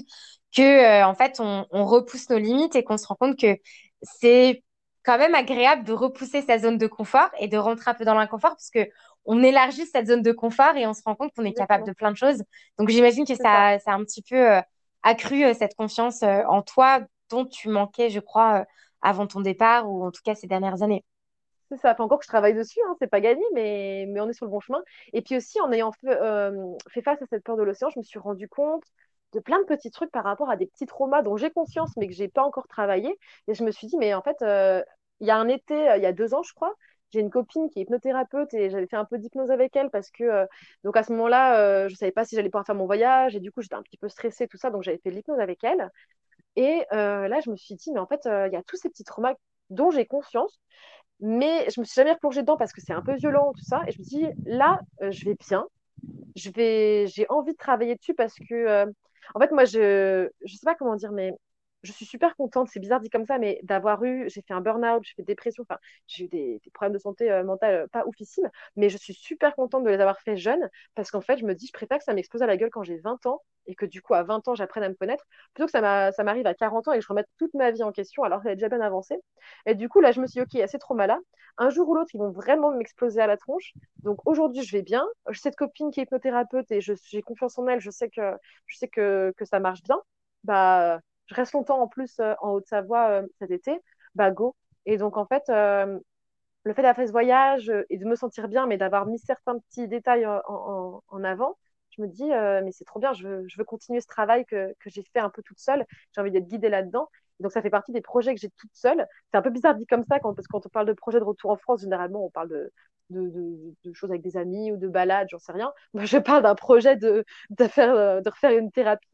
que, euh, en fait, on, on repousse nos limites et qu'on se rend compte que c'est quand même agréable de repousser sa zone de confort et de rentrer un peu dans l'inconfort parce que on élargit cette zone de confort et on se rend compte qu'on est capable de plein de choses. Donc, j'imagine que ça. a un petit peu euh, accru cette confiance en toi dont tu manquais, je crois, avant ton départ ou en tout cas ces dernières années. C'est ça. Fait encore que je travaille dessus, hein, c'est pas gagné, mais, mais on est sur le bon chemin. Et puis aussi, en ayant fait, euh, fait face à cette peur de l'océan, je me suis rendu compte de plein de petits trucs par rapport à des petits traumas dont j'ai conscience, mais que j'ai pas encore travaillé. Et je me suis dit, mais en fait, euh, il y a un été, euh, il y a deux ans, je crois, j'ai une copine qui est hypnothérapeute et j'avais fait un peu d'hypnose avec elle parce que, donc à ce moment-là, euh, je savais pas si j'allais pouvoir faire mon voyage et du coup, j'étais un petit peu stressée, tout ça, donc j'avais fait de l'hypnose avec elle. Et là, je me suis dit, mais en fait, il y a tous ces petits traumas dont j'ai conscience mais je me suis jamais replongée dedans parce que c'est un peu violent, tout ça. Et je me dis, là, euh, je vais bien. Je vais, j'ai envie de travailler dessus parce que, euh, en fait, moi, je, je sais pas comment dire, mais je suis super contente. C'est bizarre dit comme ça, mais d'avoir eu, j'ai fait un burn-out, j'ai fait dépression, enfin, j'ai eu des, problèmes de santé euh, mentale euh, pas oufissimes, mais je suis super contente de les avoir fait jeunes parce qu'en fait, je me dis, je préfère que ça m'explose à la gueule quand j'ai 20 ans et que du coup, à 20 ans, j'apprenne à me connaître plutôt que ça m'a- ça m'arrive à 40 ans et que je remette toute ma vie en question alors qu'elle est déjà bien avancée. Et du coup, là, je me suis dit, OK, ces traumas-là. Un jour ou l'autre, ils vont vraiment m'exploser à la tronche. Donc aujourd'hui, je vais bien. J'ai cette copine qui est hypnothérapeute et j'ai confiance en elle. Je sais que, je sais que, que ça marche bien. Bah, je reste longtemps en plus euh, en Haute-Savoie euh, cet été. Bah, go. Et donc, en fait, euh, le fait d'avoir fait ce voyage et de me sentir bien, mais d'avoir mis certains petits détails en, avant, je me dis, mais c'est trop bien, je veux, continuer ce travail que j'ai fait un peu toute seule. J'ai envie d'être guidée là-dedans. Donc, ça fait partie des projets que j'ai toute seule. C'est un peu bizarre dit comme ça, quand, parce que quand on parle de projet de retour en France, généralement, on parle de, de, de- de choses avec des amis ou de balades, j'en sais rien. Moi, je parle d'un projet de, de, faire, euh, de refaire une thérapie.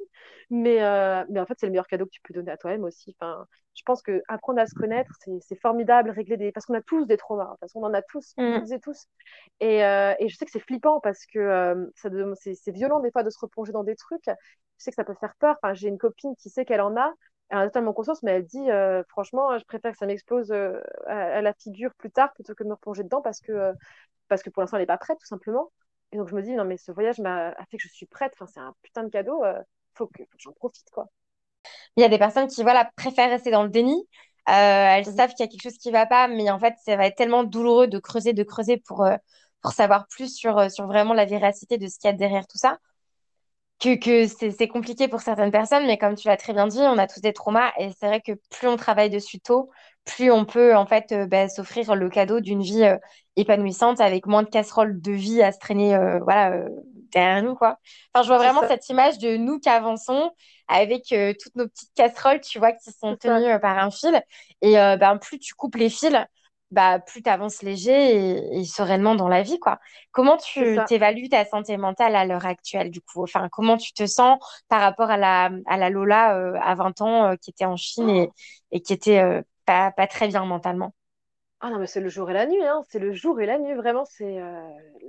Mais, euh, mais en fait, c'est le meilleur cadeau que tu peux donner à toi-même aussi. Enfin, je pense que apprendre à se connaître, c'est formidable, régler des... Parce qu'on a tous des traumas, parce qu'on en a tous, Mm. toutes et tous. Et, euh, et je sais que c'est flippant parce que euh, c'est violent des fois de se replonger dans des trucs. Je sais que ça peut faire peur. Enfin, j'ai une copine qui sait qu'elle en a, elle en a totalement conscience, mais elle dit euh, franchement, je préfère que ça m'explose euh, à, à la figure plus tard plutôt que de me replonger dedans parce que, euh, parce que pour l'instant, elle n'est pas prête, tout simplement. Et donc, je me dis, non, mais ce voyage m'a fait que je suis prête. Enfin, c'est un putain de cadeau. euh, faut que, j'en profite, quoi. Il y a des personnes qui voilà, préfèrent rester dans le déni. Elles savent qu'il y a quelque chose qui ne va pas, mais en fait, ça va être tellement douloureux de creuser, de creuser pour, pour savoir plus sur, sur vraiment la véracité de ce qu'il y a derrière tout ça. Que, que c'est compliqué pour certaines personnes, mais comme tu l'as très bien dit, on a tous des traumas et c'est vrai que plus on travaille dessus tôt, plus on peut en fait euh, bah, s'offrir le cadeau d'une vie euh, épanouissante avec moins de casseroles de vie à se traîner euh, voilà, euh, derrière nous, quoi. Enfin, je vois vraiment ça, cette image de nous qui avançons avec toutes nos petites casseroles, tu vois, qui sont tenues par un fil. Et ben, plus tu coupes les fils, bah, plus tu avances léger et, et sereinement dans la vie, quoi. Comment tu t'évalues ta santé mentale à l'heure actuelle, du coup? Enfin, comment tu te sens par rapport à la, à la Lola euh, à 20 ans euh, qui était en Chine et, et qui était euh, pas, pas très bien mentalement? Ah non, mais c'est le jour et la nuit, hein. C'est le jour et la nuit, vraiment. C'est,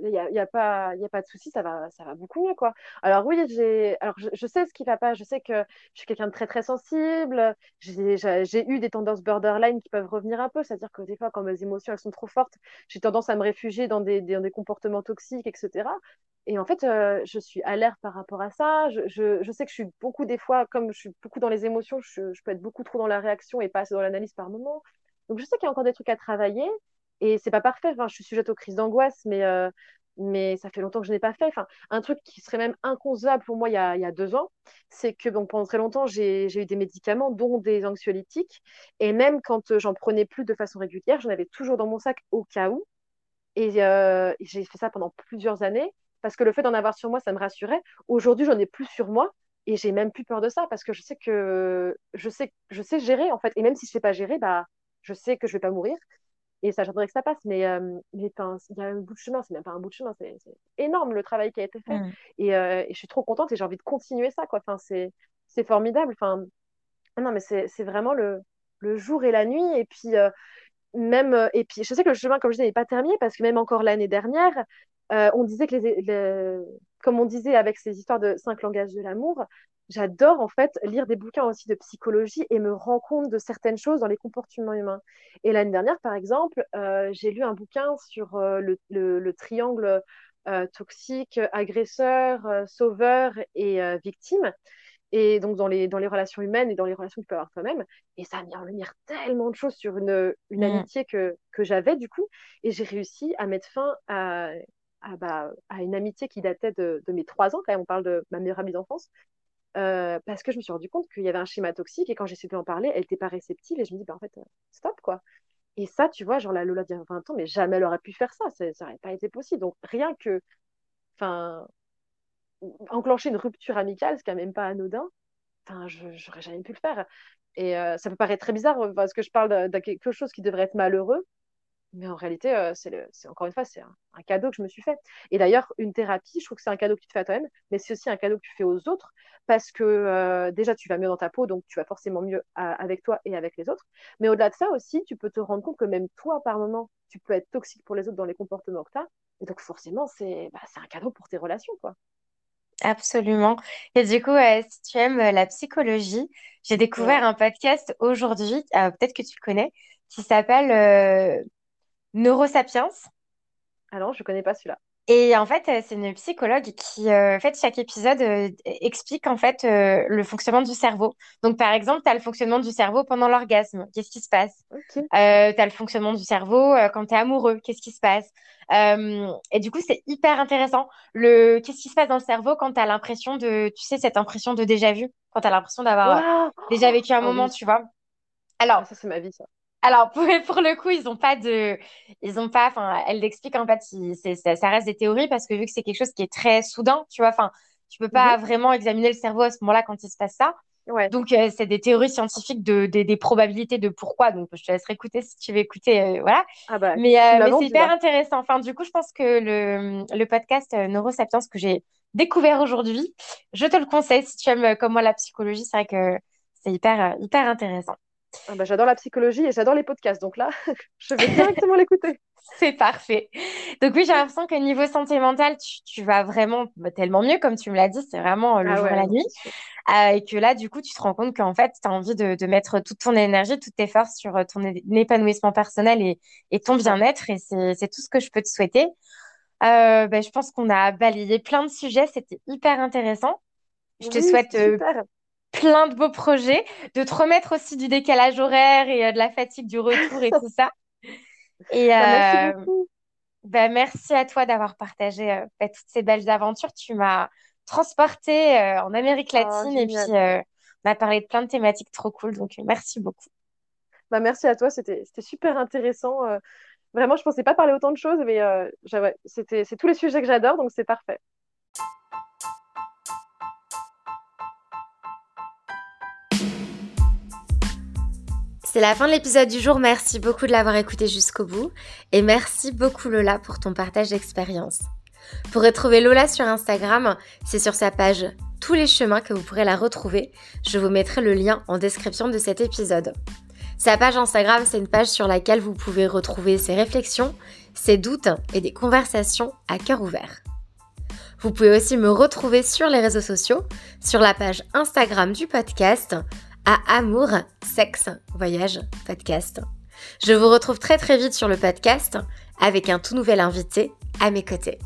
il y a, y a pas, y a pas de souci, ça va, ça va beaucoup mieux, quoi. Alors oui, j'ai, alors je, sais ce qui va pas. Je sais que je suis quelqu'un de très très sensible. J'ai eu des tendances borderline qui peuvent revenir un peu, c'est-à-dire que des fois, quand mes émotions elles sont trop fortes, j'ai tendance à me réfugier dans des, des, dans des comportements toxiques, etc. Et en fait, euh, je suis alerte par rapport à ça. Je, je, je sais que je suis beaucoup des fois, comme je suis beaucoup dans les émotions, je, je peux être beaucoup trop dans la réaction et pas assez dans l'analyse par moment. Donc, je sais qu'il y a encore des trucs à travailler et c'est pas parfait. Enfin, je suis sujette aux crises d'angoisse, mais, euh, mais ça fait longtemps que je n'ai pas fait. Enfin, un truc qui serait même inconcevable pour moi il y a, deux ans, c'est que bon, pendant très longtemps, j'ai, eu des médicaments, dont des anxiolytiques. Et même quand euh, j'en prenais plus de façon régulière, j'en avais toujours dans mon sac au cas où. Et euh, j'ai fait ça pendant plusieurs années parce que le fait d'en avoir sur moi, ça me rassurait. Aujourd'hui, j'en ai plus sur moi. Et j'ai même plus peur de ça parce que je sais que je sais, je sais gérer en fait. Et même si je sais pas gérer, bah, je sais que je vais pas mourir. Et ça, j'aimerais que ça passe. Mais, euh, il y a un bout de chemin, c'est même pas un bout de chemin, c'est énorme le travail qui a été fait. Mm. Et, euh, et je suis trop contente et j'ai envie de continuer ça, quoi. Enfin, c'est c'est formidable. Enfin, non, mais c'est vraiment le, le jour et la nuit. Et puis, euh, même, euh, et puis, je sais que le chemin, comme je disais, n'est pas terminé parce que même encore l'année dernière, euh, on disait que les, comme on disait avec ces histoires de cinq langages de l'amour, j'adore en fait lire des bouquins aussi de psychologie et me rendre compte de certaines choses dans les comportements humains. Et l'année dernière, par exemple, j'ai lu un bouquin sur le, triangle toxique, agresseur, sauveur et victime et donc dans les, dans les relations humaines et dans les relations que tu peux avoir toi-même. Et ça a mis en lumière tellement de choses sur une, une mm. amitié que, que j'avais du coup. Et j'ai réussi à mettre fin à, à, bah, à, une amitié qui datait de, de, mes trois ans, quand même, on parle de ma meilleure amie d'enfance. Euh, parce que je me suis rendu compte qu'il y avait un schéma toxique et quand j'essayais de lui en parler, elle n'était pas réceptive et je me dis, bah, en fait, euh, stop quoi. Et ça, tu vois, genre la Lola d'il y a 20 ans, mais jamais elle aurait pu faire ça, ça n'aurait pas été possible. Donc rien que, enfin, enclencher une rupture amicale, c'est quand même pas anodin. Enfin, je n'aurais jamais pu le faire. Et euh, ça peut paraître très bizarre euh, parce que je parle de, quelque chose qui devrait être malheureux, mais en réalité, euh, c'est encore une fois, c'est un, cadeau que je me suis fait. Et d'ailleurs, une thérapie, je trouve que c'est un cadeau que tu te fais à toi-même, mais c'est aussi un cadeau que tu fais aux autres parce que déjà, tu vas mieux dans ta peau, donc tu vas forcément mieux avec toi et avec les autres. Mais au-delà de ça aussi, tu peux te rendre compte que même toi, par moment, tu peux être toxique pour les autres dans les comportements que tu as. Et donc, forcément, c'est bah, un cadeau pour tes relations, quoi. Absolument. Et du coup, euh, si tu aimes euh, la psychologie, j'ai découvert un podcast aujourd'hui, euh, peut-être que tu le connais, qui s'appelle Neurosapiens. Ah je ne connais pas celui-là. Et en fait, c'est une psychologue qui, en fait, chaque épisode explique en fait le fonctionnement du cerveau. Donc, par exemple, tu as le fonctionnement du cerveau pendant l'orgasme. Qu'est-ce qui se passe? Tu as le fonctionnement du cerveau quand tu es amoureux. Qu'est-ce qui se passe? Euh, et du coup, c'est hyper intéressant. Le... Qu'est-ce qui se passe dans le cerveau quand tu as l'impression de, tu sais, cette impression de déjà vu, quand tu as l'impression d'avoir déjà vécu un oh moment, tu vois? Alors, ah, ça, c'est ma vie, ça. Alors, pour, pour le coup, ils n'ont pas de. Ils ont pas. Enfin, elle l'explique en fait, ça, ça reste des théories parce que vu que c'est quelque chose qui est très soudain, tu vois, enfin, tu peux pas mhm. vraiment examiner le cerveau à ce moment-là quand il se passe ça. Donc, euh, c'est des théories scientifiques de, des probabilités de pourquoi. Donc, je te laisserai écouter si tu veux écouter. Euh, voilà. Ah bah, mais, euh, mais c'est hyper intéressant. Enfin, du coup, je pense que le, le podcast Neurosapiens que j'ai découvert aujourd'hui, je te le conseille si tu aimes comme moi la psychologie. C'est vrai que c'est hyper, hyper intéressant. Ah bah, j'adore la psychologie et j'adore les podcasts. Donc là, je vais directement l'écouter. C'est parfait. Donc oui, j'ai l'impression que niveau santé mentale, tu, vas vraiment bah, tellement mieux, comme tu me l'as dit, c'est vraiment le ah jour et la nuit. Euh, et que là, du coup, tu te rends compte qu'en fait, tu as envie de, mettre toute ton énergie, toutes tes forces sur euh, ton épanouissement personnel et, ton bien-être. Et c'est tout ce que je peux te souhaiter. Euh, bah, je pense qu'on a balayé plein de sujets. C'était hyper intéressant. Je te souhaite plein de beaux projets, de te remettre aussi du décalage horaire et de la fatigue du retour et tout ça. Et bah, merci, beaucoup. Bah, merci à toi d'avoir partagé toutes ces belles aventures. Tu m'as transporté euh, en Amérique ah, latine et puis euh, on a parlé de plein de thématiques trop cool. Donc, euh, merci beaucoup. Bah, merci à toi, c'était super intéressant. vraiment, je pensais pas parler autant de choses, mais c'était c'est tous les sujets que j'adore, donc c'est parfait. C'est la fin de l'épisode du jour. Merci beaucoup de l'avoir écouté jusqu'au bout. Et merci beaucoup Lola pour ton partage d'expérience. Pour retrouver Lola sur Instagram, c'est sur sa page Tous les chemins que vous pourrez la retrouver. Je vous mettrai le lien en description de cet épisode. Sa page Instagram, c'est une page sur laquelle vous pouvez retrouver ses réflexions, ses doutes et des conversations à cœur ouvert. Vous pouvez aussi me retrouver sur les réseaux sociaux, sur la page Instagram du podcast, à Amour, Sexe, Voyage, Podcast. Je vous retrouve très très vite sur le podcast avec un tout nouvel invité à mes côtés.